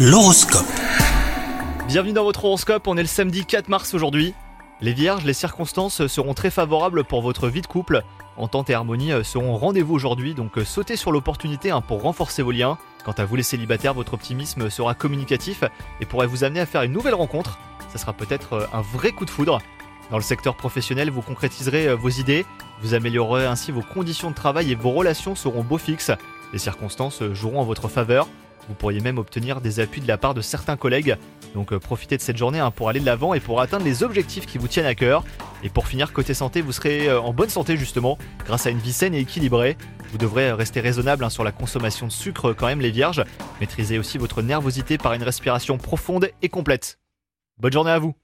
L'horoscope. Bienvenue dans votre horoscope, on est le samedi 4 mars aujourd'hui. Les vierges, les circonstances seront très favorables pour votre vie de couple. Entente et harmonie seront au rendez-vous aujourd'hui, donc sautez sur l'opportunité hein, pour renforcer vos liens. Quant à vous les célibataires, votre optimisme sera communicatif et pourrait vous amener à faire une nouvelle rencontre. Ça sera peut-être un vrai coup de foudre. Dans le secteur professionnel, vous concrétiserez vos idées, vous améliorerez ainsi vos conditions de travail et vos relations seront beau fixes. Les circonstances joueront en votre faveur. Vous pourriez même obtenir des appuis de la part de certains collègues. Donc euh, profitez de cette journée hein, pour aller de l'avant et pour atteindre les objectifs qui vous tiennent à cœur. Et pour finir, côté santé, vous serez euh, en bonne santé justement, grâce à une vie saine et équilibrée. Vous devrez rester raisonnable hein, sur la consommation de sucre quand même les vierges. Maîtrisez aussi votre nervosité par une respiration profonde et complète. Bonne journée à vous